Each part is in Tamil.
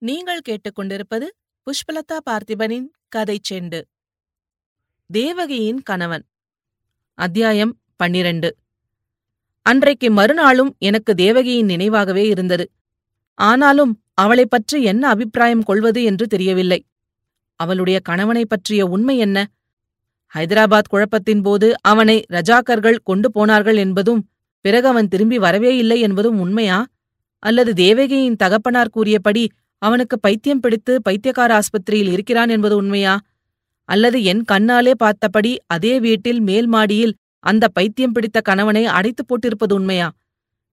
நீங்கள் கேட்டுக்கொண்டிருப்பது புஷ்பலதா பார்த்திபனின் கதை செண்டு. தேவகியின் கணவன். அத்தியாயம் பன்னிரண்டு. அன்றைக்கு மறுநாளும் எனக்கு தேவகியின் நினைவாகவே இருந்தது. ஆனாலும் அவளைப் பற்றி என்ன அபிப்பிராயம் கொள்வது என்று தெரியவில்லை. அவளுடைய கணவனைப் பற்றிய உண்மை என்ன? ஹைதராபாத் குழப்பத்தின் போது அவனை ரஜாக்கர்கள் கொண்டு போனார்கள் என்பதும் பிறகு அவன் திரும்பி வரவே இல்லை என்பதும் உண்மையா? அல்லது தேவகியின் தகப்பனார் கூறியபடி அவனுக்கு பைத்தியம் பிடித்து பைத்தியக்கார ஆஸ்பத்திரியில் இருக்கிறான் என்பது உண்மையா? அல்லது என் கண்ணாலே பார்த்தபடி அதே வீட்டில் மேல் மாடியில் அந்த பைத்தியம் பிடித்த கணவனை அடைத்துப் போட்டிருப்பது உண்மையா?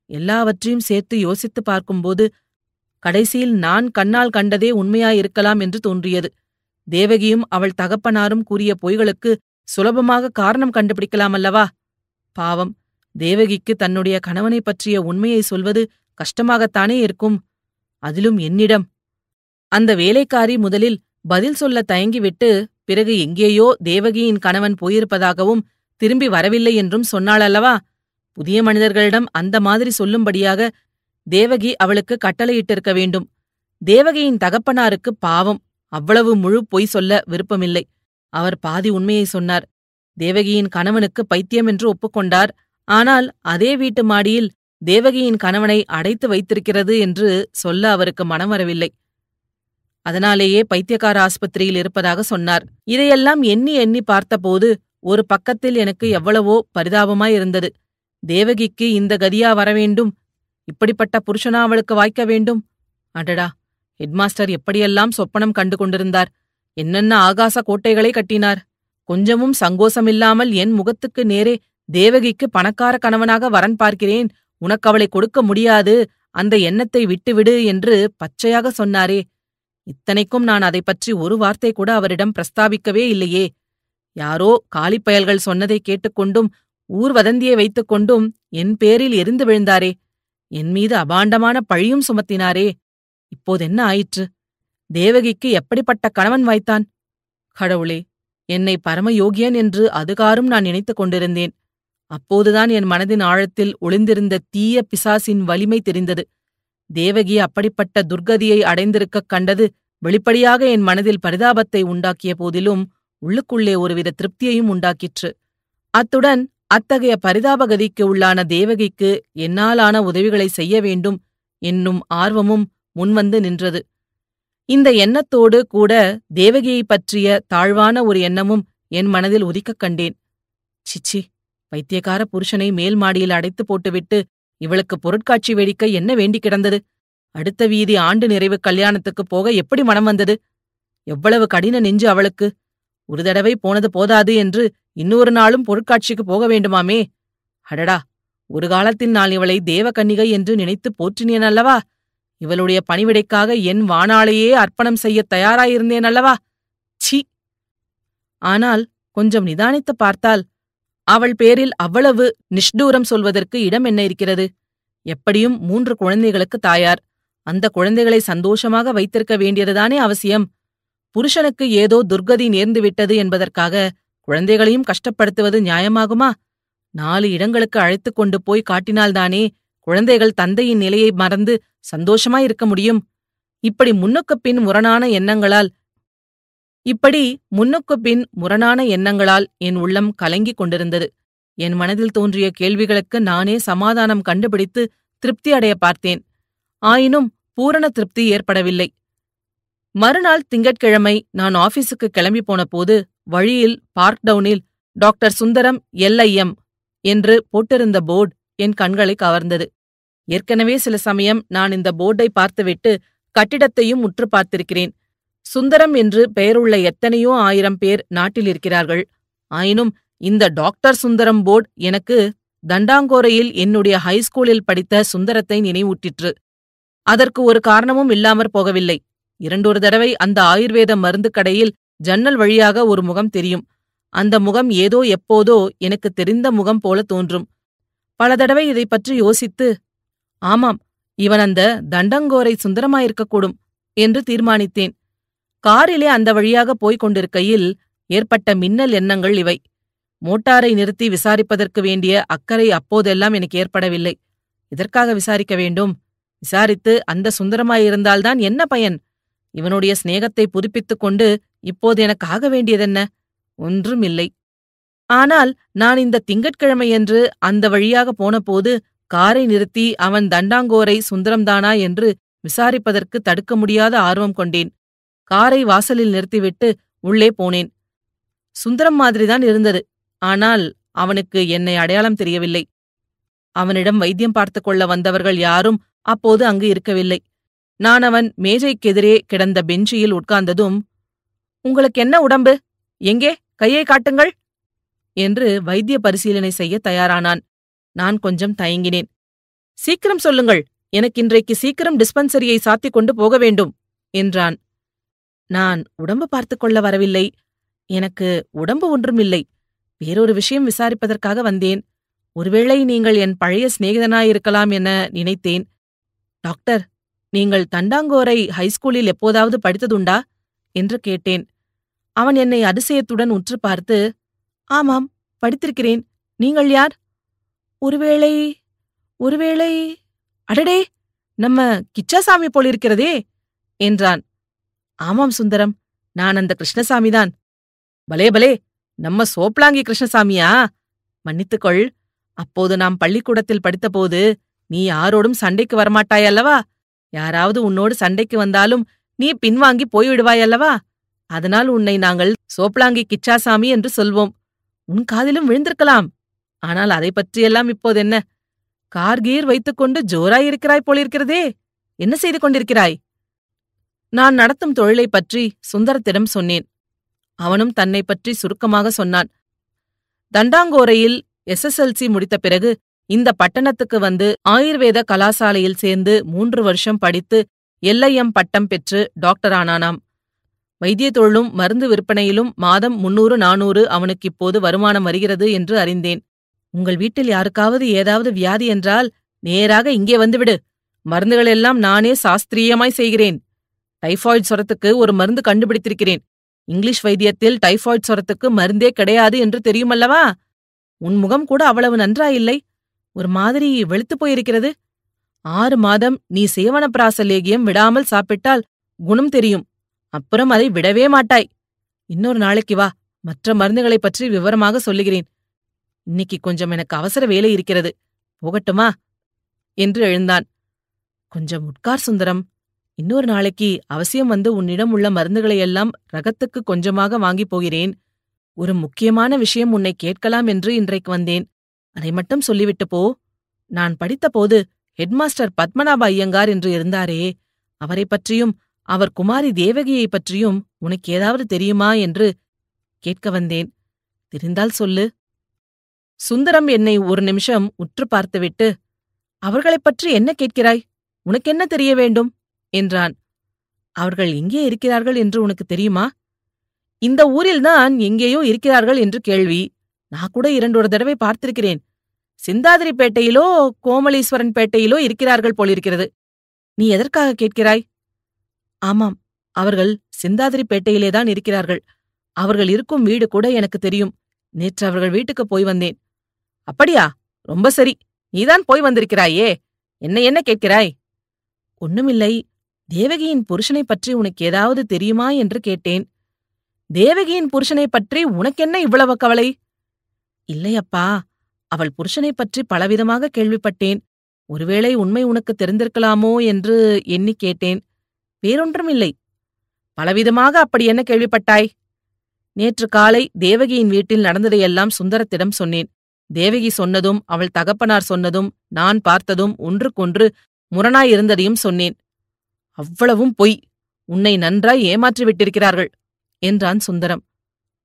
எல்லாவற்றையும் சேர்த்து யோசித்து பார்க்கும்போது கடைசியில் நான் கண்ணால் கண்டதே உண்மையாயிருக்கலாம் என்று தோன்றியது. தேவகியும் அவள் தகப்பனாரும் கூறிய பொய்களுக்கு சுலபமாக காரணம் கண்டுபிடிக்கலாம் அல்லவா பாவம். தேவகிக்கு தன்னுடைய கணவனைப் பற்றிய உண்மையை சொல்வது கஷ்டமாகத்தானே இருக்கும். அதிலும் என்னிடம் அந்த வேலைக்காரி முதலில் பதில் சொல்ல தயங்கிவிட்டு பிறகு எங்கேயோ தேவகியின் கணவன் போயிருப்பதாகவும் திரும்பி வரவில்லை என்றும் சொன்னாளல்லவா? புதிய மனிதர்களிடம் அந்த மாதிரி சொல்லும்படியாக தேவகி அவளுக்கு கட்டளையிட்டிருக்க வேண்டும். தேவகியின் தகப்பனாருக்கு பாவம் அவ்வளவு முழு பொய் சொல்ல விருப்பமில்லை. அவர் பாதி உண்மையை சொன்னார். தேவகியின் கணவனுக்கு பைத்தியம் என்று ஒப்புக்கொண்டார். ஆனால் அதே வீட்டு மாடியில் தேவகியின் கணவனை அடைத்து வைத்திருக்கிறது என்று சொல்ல அவருக்கு மனம் வரவில்லை. அதனாலேயே பைத்தியக்கார ஆஸ்பத்திரியில் இருப்பதாக சொன்னார். இதையெல்லாம் எண்ணி எண்ணி பார்த்தபோது ஒரு பக்கத்தில் எனக்கு எவ்வளவோ பரிதாபமாயிருந்தது தேவகிக்கு இந்த கதியா வரவேண்டும் இப்படிப்பட்ட புருஷனா அவளுக்கு வாய்க்க வேண்டும். அடடா ஹெட்மாஸ்டர் எப்படியெல்லாம் சொப்பனம் கண்டு கொண்டிருந்தார். என்னென்ன ஆகாச கோட்டைகளை கட்டினார். கொஞ்சமும் சங்கோசமில்லாமல் என் முகத்துக்கு நேரே தேவகிக்கு பணக்கார கணவனாக வரன் பார்க்கிறேன். உனக்கு அவளை கொடுக்க முடியாது. அந்த எண்ணத்தை விட்டுவிடு என்று பச்சையாக சொன்னாரே. இத்தனைக்கும் நான் அதை பற்றி ஒரு வார்த்தை கூட அவரிடம் பிரஸ்தாபிக்கவே இல்லையே. யாரோ காலிப்பயல்கள் சொன்னதை கேட்டுக்கொண்டும் ஊர் வதந்தியை வைத்துக் கொண்டும் என் பேரில் எரிந்து விழுந்தாரே. என் மீது அபாண்டமான பழியும் சுமத்தினாரே. இப்போதென்ன ஆயிற்று? தேவகிக்கு எப்படிப்பட்ட கணவன் வாய்த்தான்? கடவுளே என்னை பரமயோகியன் என்று அதுகாரும் நான் நினைத்துக் கொண்டிருந்தேன். அப்போதுதான் என் மனதின் ஆழத்தில் ஒளிந்திருந்த தீய பிசாசின் வலிமை தெரிந்தது. தேவகி அப்படிப்பட்ட துர்கதியை அடைந்திருக்கக் கண்டது வெளிப்படையாக என் மனதில் பரிதாபத்தை உண்டாக்கிய போதிலும் உள்ளுக்குள்ளே ஒருவித திருப்தியையும் உண்டாக்கிற்று. அத்துடன் அத்தகைய பரிதாபகதிக்கு உள்ளான தேவகிக்கு என்னாலான உதவிகளை செய்ய வேண்டும் என்னும் ஆர்வமும் முன்வந்து நின்றது. இந்த எண்ணத்தோடு கூட தேவகியைப் பற்றிய தாழ்வான ஒரு எண்ணமும் என் மனதில் உதிக்கக் கண்டேன். சிச்சி பைத்தியக்கார புருஷனை மேல் மாடியில் அடைத்து போட்டுவிட்டு இவளுக்கு பொருட்காட்சி வெடிக்க என்ன வேண்டி கிடந்தது? அடுத்த வீதி ஆண்டு நிறைவு கல்யாணத்துக்கு போக எப்படி மனம் வந்தது? எவ்வளவு கடின நெஞ்சு அவளுக்கு. ஒரு தடவை போனது போதாது என்று இன்னொரு நாளும் பொருட்காட்சிக்கு போக வேண்டுமாமே? அடடா ஒரு காலத்தில் நான் இவளை தேவகன்னிகை என்று நினைத்து போற்றினேன் அல்லவா? இவளுடைய பணிவிடைக்காக என் வானாளையே அர்ப்பணம் செய்ய தயாராயிருந்தேன் அல்லவா? சி ஆனால் கொஞ்சம் நிதானித்து பார்த்தால் அவள் பேரில் அவ்வளவு நிஷ்டூரம் சொல்வதற்கு இடம் என்ன இருக்கிறது? எப்படியும் மூன்று குழந்தைகளுக்கு தாயார். அந்த குழந்தைகளை சந்தோஷமாக வைத்திருக்க வேண்டியதுதானே அவசியம். புருஷனுக்கு ஏதோ துர்கதி நேர்ந்துவிட்டது என்பதற்காக குழந்தைகளையும் கஷ்டப்படுத்துவது நியாயமாகுமா? நாலு இடங்களுக்கு அழைத்துக் கொண்டு போய் காட்டினால்தானே குழந்தைகள் தந்தையின் நிலையை மறந்து சந்தோஷமாயிருக்க முடியும். இப்படி முன்னுக்குப் பின் முரணான எண்ணங்களால் இப்படி முன்னுக்குப் பின் முரணான எண்ணங்களால் என் உள்ளம் கலங்கிக் கொண்டிருந்தது. என் மனதில் தோன்றிய கேள்விகளுக்கு நானே சமாதானம் கண்டுபிடித்து திருப்தி அடைய பார்த்தேன். ஆயினும் பூரண திருப்தி ஏற்படவில்லை. மறுநாள் திங்கட்கிழமை நான் ஆபீஸுக்கு கிளம்பி போன போது வழியில் பார்க்டவுனில் டாக்டர் சுந்தரம் எல்ஐஎம் என்று போட்டிருந்த போர்டு என் கண்களை கவர்ந்தது. ஏற்கனவே சில சமயம் நான் இந்த போர்டை பார்த்துவிட்டு கட்டிடத்தையும் உற்று பார்த்திருக்கிறேன். சுந்தரம் என்று பெயருள்ள எத்தனையோ ஆயிரம் பேர் நாட்டில் இருக்கிறார்கள். ஆயினும் இந்த டாக்டர் சுந்தரம் போர்டு எனக்கு தண்டாங்கோரையில் என்னுடைய ஹைஸ்கூலில் படித்த சுந்தரத்தை நினைவூட்டிற்று. அதற்கு ஒரு காரணமும் இல்லாமற் போகவில்லை. இரண்டொரு தடவை அந்த ஆயுர்வேத மருந்து கடையில் ஜன்னல் வழியாக ஒரு முகம் தெரியும். அந்த முகம் ஏதோ எப்போதோ எனக்கு தெரிந்த முகம் போல தோன்றும். பல தடவை இதை பற்றி யோசித்து ஆமாம் இவன் அந்த தண்டங்கோரை சுந்தரமாயிருக்கக்கூடும் என்று தீர்மானித்தேன். காரிலே அந்த வழியாக போய்க் கொண்டிருக்கையில் ஏற்பட்ட மின்னல் எண்ணங்கள் இவை. மோட்டாரை நிறுத்தி விசாரிப்பதற்கு வேண்டிய அக்கறை அப்போதெல்லாம் எனக்கு ஏற்படவில்லை. இதற்காக விசாரிக்க வேண்டும்? விசாரித்து அந்த சுந்தரமாயிருந்தால்தான் என்ன பயன்? இவனுடைய சிநேகத்தை புதுப்பித்துக் கொண்டு இப்போது எனக்கு ஆக வேண்டியதென்ன? ஒன்றும் இல்லை ஆனால் நான் இந்த திங்கட்கிழமையன்று அந்த வழியாக போனபோது காரை நிறுத்தி அவன் தண்டாங்கோரை சுந்தரம்தானா என்று விசாரிப்பதற்கு தடுக்க முடியாத ஆர்வம் கொண்டேன். காரை வாசலில் நிறுத்திவிட்டு உள்ளே போனேன். சுந்தரம் மாதிரிதான் இருந்தது. ஆனால் அவனுக்கு என்னை அடையாளம் தெரியவில்லை. அவனிடம் வைத்தியம் பார்த்துக் கொள்ள வந்தவர்கள் யாரும் அப்போது அங்கு இருக்கவில்லை. நான் அவன் மேஜைக்கெதிரே கிடந்த பெஞ்சியில் உட்கார்ந்ததும் உங்களுக்கு என்ன உடம்பு? எங்கே? கையை காட்டுங்கள்! என்று வைத்திய பரிசீலனை செய்ய தயாரானான். நான் கொஞ்சம் தயங்கினேன். சீக்கிரம் சொல்லுங்கள். எனக்கு இன்றைக்கு சீக்கிரம் டிஸ்பென்சரியை சாத்திக் கொண்டு போக வேண்டும் என்றான். நான் உடம்பு பார்த்துக் கொள்ள வரவில்லை. எனக்கு உடம்பு ஒன்றுமில்லை வேறொரு விஷயம் விசாரிப்பதற்காக வந்தேன். ஒருவேளை நீங்கள் என் பழைய சிநேகிதனாயிருக்கலாம் என நினைத்தேன். டாக்டர் நீங்கள் தண்டாங்கோரை ஹைஸ்கூலில் எப்போதாவது படித்ததுண்டா? என்று கேட்டேன். அவன் என்னை அதிசயத்துடன் உற்று பார்த்து ஆமாம் படித்திருக்கிறேன். நீங்கள் யார்? ஒருவேளை ஒருவேளை அடடே! நம்ம கிச்சாசாமி போலிருக்கிறதே! என்றான். ஆமாம் சுந்தரம் நான் அந்த கிருஷ்ணசாமிதான். பலே பலே நம்ம சோப்லாங்கி கிருஷ்ணசாமியா? மன்னித்துக்கொள் அப்போது நாம் பள்ளிக்கூடத்தில் படித்தபோது நீ யாரோடும் சண்டைக்கு வரமாட்டாயல்லவா யாராவது உன்னோடு சண்டைக்கு வந்தாலும் நீ பின்வாங்கி போய்விடுவாயல்லவா அதனால் உன்னை நாங்கள் சோப்லாங்கி கிச்சாசாமி என்று சொல்வோம். உன் காதிலும் விழுந்திருக்கலாம். ஆனால் அதை பற்றியெல்லாம் இப்போதென்ன கார்கீர் வைத்துக்கொண்டு ஜோராயிருக்கிறாய் போலிருக்கிறதே. என்ன செய்து கொண்டிருக்கிறாய்? நான் நடத்தும் தொழிலைப் பற்றி சுந்தரத்திடம் சொன்னேன். அவனும் தன்னை பற்றி சுருக்கமாக சொன்னான். தண்டாங்கோரையில் எஸ்எஸ்எல்சி முடித்த பிறகு இந்த பட்டணத்துக்கு வந்து ஆயுர்வேத கலாசாலையில் சேர்ந்து மூன்று வருஷம் படித்து எல்ஐஎம் பட்டம் பெற்று டாக்டரானானாம். வைத்திய தொழிலும் மருந்து விற்பனையிலும் மாதம் முன்னூறு நானூறு அவனுக்கு இப்போது வருமானம் வருகிறது என்று அறிந்தேன். உங்கள் வீட்டில் யாருக்காவது ஏதாவது வியாதி என்றால் நேராக இங்கே வந்துவிடு மருந்துகளெல்லாம் நானே சாஸ்திரியமாய் செய்கிறேன். டைஃபாய்டு சொரத்துக்கு ஒரு மருந்து கண்டுபிடித்திருக்கிறேன். இங்கிலீஷ் வைத்தியத்தில் டைஃபாய்டு சொரத்துக்கு மருந்தே கிடையாது என்று தெரியுமல்லவா? உன் முகம் கூட அவ்வளவு நன்றாயில்லை. ஒரு மாதிரி வெளுத்துப் போயிருக்கிறது. ஆறு மாதம் நீ சேவனப்பிராச லேகியம் விடாமல் சாப்பிட்டால் குணம் தெரியும். அப்புறம் அதை விடவே மாட்டாய். இன்னொரு நாளைக்கு வா. மற்ற மருந்துகளைப் பற்றி விவரமாக சொல்லுகிறேன். இன்னைக்கு கொஞ்சம் எனக்கு அவசர வேலை இருக்கிறது. போகட்டுமா? என்று எழுந்தான். கொஞ்சம் உட்கார் சுந்தரம். இன்னொரு நாளைக்கு அவசியம் வந்து உன்னிடம் உள்ள மருந்துகளையெல்லாம் ரகத்துக்கு கொஞ்சமாக வாங்கிப் போகிறேன். ஒரு முக்கியமான விஷயம் உன்னை கேட்கலாம் என்று இன்றைக்கு வந்தேன். அதை மட்டும் சொல்லிவிட்டு போ. நான் படித்தபோது ஹெட்மாஸ்டர் பத்மநாப ஐயங்கார் என்று இருந்தாரே. அவரைப் பற்றியும் அவர் குமாரி தேவகியைப் பற்றியும் உனக்கு ஏதாவது தெரியுமா என்று கேட்க வந்தேன். தெரிந்தால் சொல்லு. சுந்தரம் என்னை ஒரு நிமிஷம் உற்று பார்த்துவிட்டு அவர்களைப் பற்றி என்ன கேட்கிறாய்? உனக்கென்ன தெரிய வேண்டும்? என்றான். அவர்கள் எங்கே இருக்கிறார்கள் என்று உனக்கு தெரியுமா? இந்த ஊரில்தான் எங்கேயோ இருக்கிறார்கள் என்று கேள்வி. நான் கூட இரண்டொரு தடவை பார்த்திருக்கிறேன். சிந்தாதிரிப்பேட்டையிலோ கோமலீஸ்வரன் பேட்டையிலோ இருக்கிறார்கள் போலிருக்கிறது. நீ எதற்காக கேட்கிறாய்? ஆமாம் அவர்கள் சிந்தாதிரிப்பேட்டையிலேதான் இருக்கிறார்கள். அவர்கள் இருக்கும் வீடு கூட எனக்கு தெரியும். நேற்று அவர்கள் வீட்டுக்கு போய் வந்தேன். அப்படியா? ரொம்ப சரி. நீதான் போய் வந்திருக்கிறாயே. என்ன என்ன கேட்கிறாய்? ஒண்ணுமில்லை. தேவகியின் புருஷனைப் பற்றி உனக்கு ஏதாவது தெரியுமா என்று கேட்டேன். தேவகியின் புருஷனைப் பற்றி உனக்கென்ன இவ்வளவு கவலை? இல்லையப்பா அவள் புருஷனைப் பற்றி பலவிதமாக கேள்விப்பட்டேன். ஒருவேளை உண்மை உனக்கு தெரிந்திருக்கலாமோ என்று எண்ணிக் கேட்டேன். வேறொன்றும் இல்லை பலவிதமாக அப்படி என்ன கேள்விப்பட்டாய்? நேற்று காலை தேவகியின் வீட்டில் நடந்ததையெல்லாம் சுந்தரத்திடம் சொன்னேன். தேவகி சொன்னதும் அவள் தகப்பனார் சொன்னதும் நான் பார்த்ததும் ஒன்றுக்கொன்று முரணாயிருந்ததையும் சொன்னேன். அவ்வளவும் பொய். உன்னை நன்றாய் ஏமாற்றி விட்டிருக்கிறார்கள் என்றான் சுந்தரம்.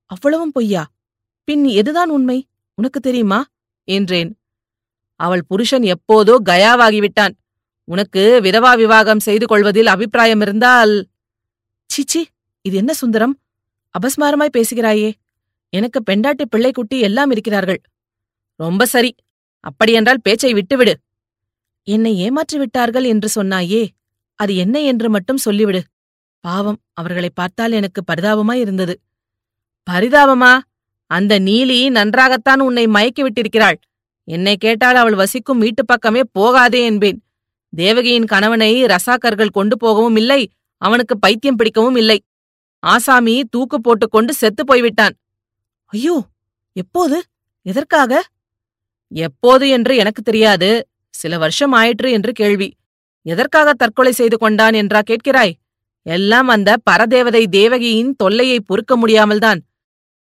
அவ்வளவும் பொய்யா? பின் எதுதான் உண்மை? உனக்கு தெரியுமா? என்றேன். அவள் புருஷன் எப்போதோ கயாவாகிவிட்டான். உனக்கு விதவா விவாகம் செய்து கொள்வதில் அபிப்பிராயம் இருந்தால். சிச்சி இது என்ன சுந்தரம்? அபஸ்மாரமாய் பேசுகிறாயே. எனக்கு பெண்டாட்டி பிள்ளைக்குட்டி எல்லாம் இருக்கிறார்கள். ரொம்ப சரி அப்படியென்றால் பேச்சை விட்டுவிடு. என்னை ஏமாற்றி விட்டார்கள் என்று சொன்னாயே. அது என்ன என்று மட்டும் சொல்லிவிடு. பாவம் அவர்களை பார்த்தால் எனக்கு பரிதாபமாய் இருந்தது. பரிதாபமா? அந்த நீலி நன்றாகத்தான் உன்னை மயக்கி விட்டிருக்கிறாள். என்னை கேட்டால் அவள் வசிக்கும் வீட்டுப் பக்கமே போகாதே என்பேன். தேவகியின் கணவனை ரசாக்கர்கள் கொண்டு போகவும் இல்லை அவனுக்கு பைத்தியம் பிடிக்கவும் இல்லை. ஆசாமி தூக்கு போட்டுக்கொண்டு செத்து போய்விட்டான். ஐயோ எப்போது? எதற்காக? எப்போது என்று எனக்கு தெரியாது. சில வருஷம் ஆயிற்று என்று கேள்வி. எதற்காக தற்கொலை செய்து கொண்டான் என்றா கேட்கிறாய்? எல்லாம் அந்த பரதேவதை தேவகியின் தொல்லையை பொறுக்க முடியாமல்தான்.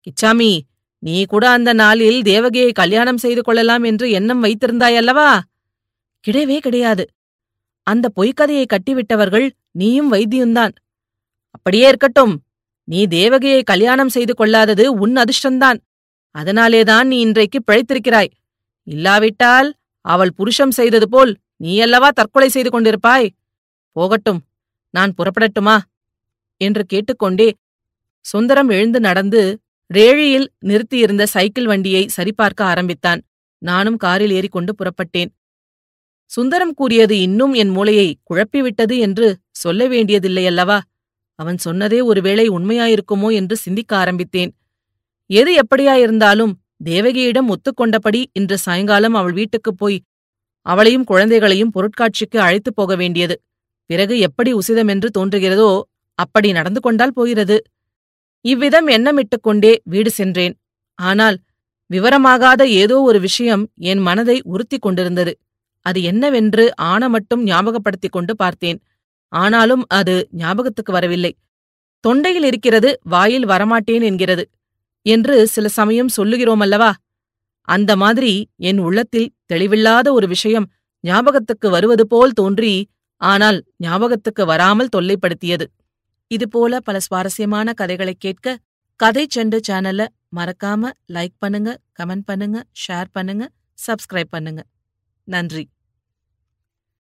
கிச்சாமி நீ கூட அந்த நாளில் தேவகியை கல்யாணம் செய்து கொள்ளலாம் என்று எண்ணம் வைத்திருந்தாயல்லவா கிடையவே கிடையாது. அந்த பொய்க்கதையை கட்டிவிட்டவர்கள் நீயும் வைத்தியும்தான் அப்படியே இருக்கட்டும். நீ தேவகியை கல்யாணம் செய்து கொள்ளாதது உன் அதிர்ஷ்டந்தான். அதனாலேதான் நீ இன்றைக்கு பிழைத்திருக்கிறாய். இல்லாவிட்டால் அவள் புருஷம் செய்தது போல் நீயல்லவா தற்கொலை செய்து கொண்டிருப்பாய்? போகட்டும் நான் புறப்படட்டுமா? என்று கேட்டுக்கொண்டே சுந்தரம் எழுந்து நடந்து ரேழியில் நிறுத்தியிருந்த சைக்கிள் வண்டியை சரிபார்க்க ஆரம்பித்தான். நானும் காரில் ஏறிக்கொண்டு புறப்பட்டேன். சுந்தரம் கூறியது இன்னும் என் மூளையை குழப்பிவிட்டது என்று சொல்ல வேண்டியதில்லையல்லவா அவன் சொன்னதே ஒருவேளை உண்மையாயிருக்குமோ என்று சிந்திக்க ஆரம்பித்தேன். எது எப்படியாயிருந்தாலும் தேவகியிடம் ஒத்துக்கொண்டபடி இன்று சாயங்காலம் அவள் வீட்டுக்குப் போய் அவளையும் குழந்தைகளையும் பொருட்காட்சிக்கு அழைத்துப் போக வேண்டியது. பிறகு எப்படி உசிதமென்று தோன்றுகிறதோ அப்படி நடந்து கொண்டால் போகிறது. இவ்விதம் எண்ணமிட்டுக் கொண்டே வீடு சென்றேன். ஆனால் விவரமாகாத ஏதோ ஒரு விஷயம் என் மனதை உறுத்திக் கொண்டிருந்தது. அது என்னவென்று ஆன மட்டும் ஞாபகப்படுத்திக் கொண்டு பார்த்தேன். ஆனாலும் அது ஞாபகத்துக்கு வரவில்லை. தொண்டையில் இருக்கிறது வாயில் வரமாட்டேன் என்கிறது. என்று சில சமயம் சொல்லுகிறோமல்லவா? அந்த மாதிரி என் உள்ளத்தில் தெளிவில்லாத ஒரு விஷயம் ஞாபகத்துக்கு வருவது போல் தோன்றி ஆனால் ஞாபகத்துக்கு வராமல் தொல்லைப்படுத்தியது. இதுபோல பல சுவாரஸ்யமான கதைகளைக் கேட்க கதை செண்டு சேனலை மறக்காம லைக் பண்ணுங்க கமெண்ட் பண்ணுங்க ஷேர் பண்ணுங்க சப்ஸ்கிரைப் பண்ணுங்க. நன்றி.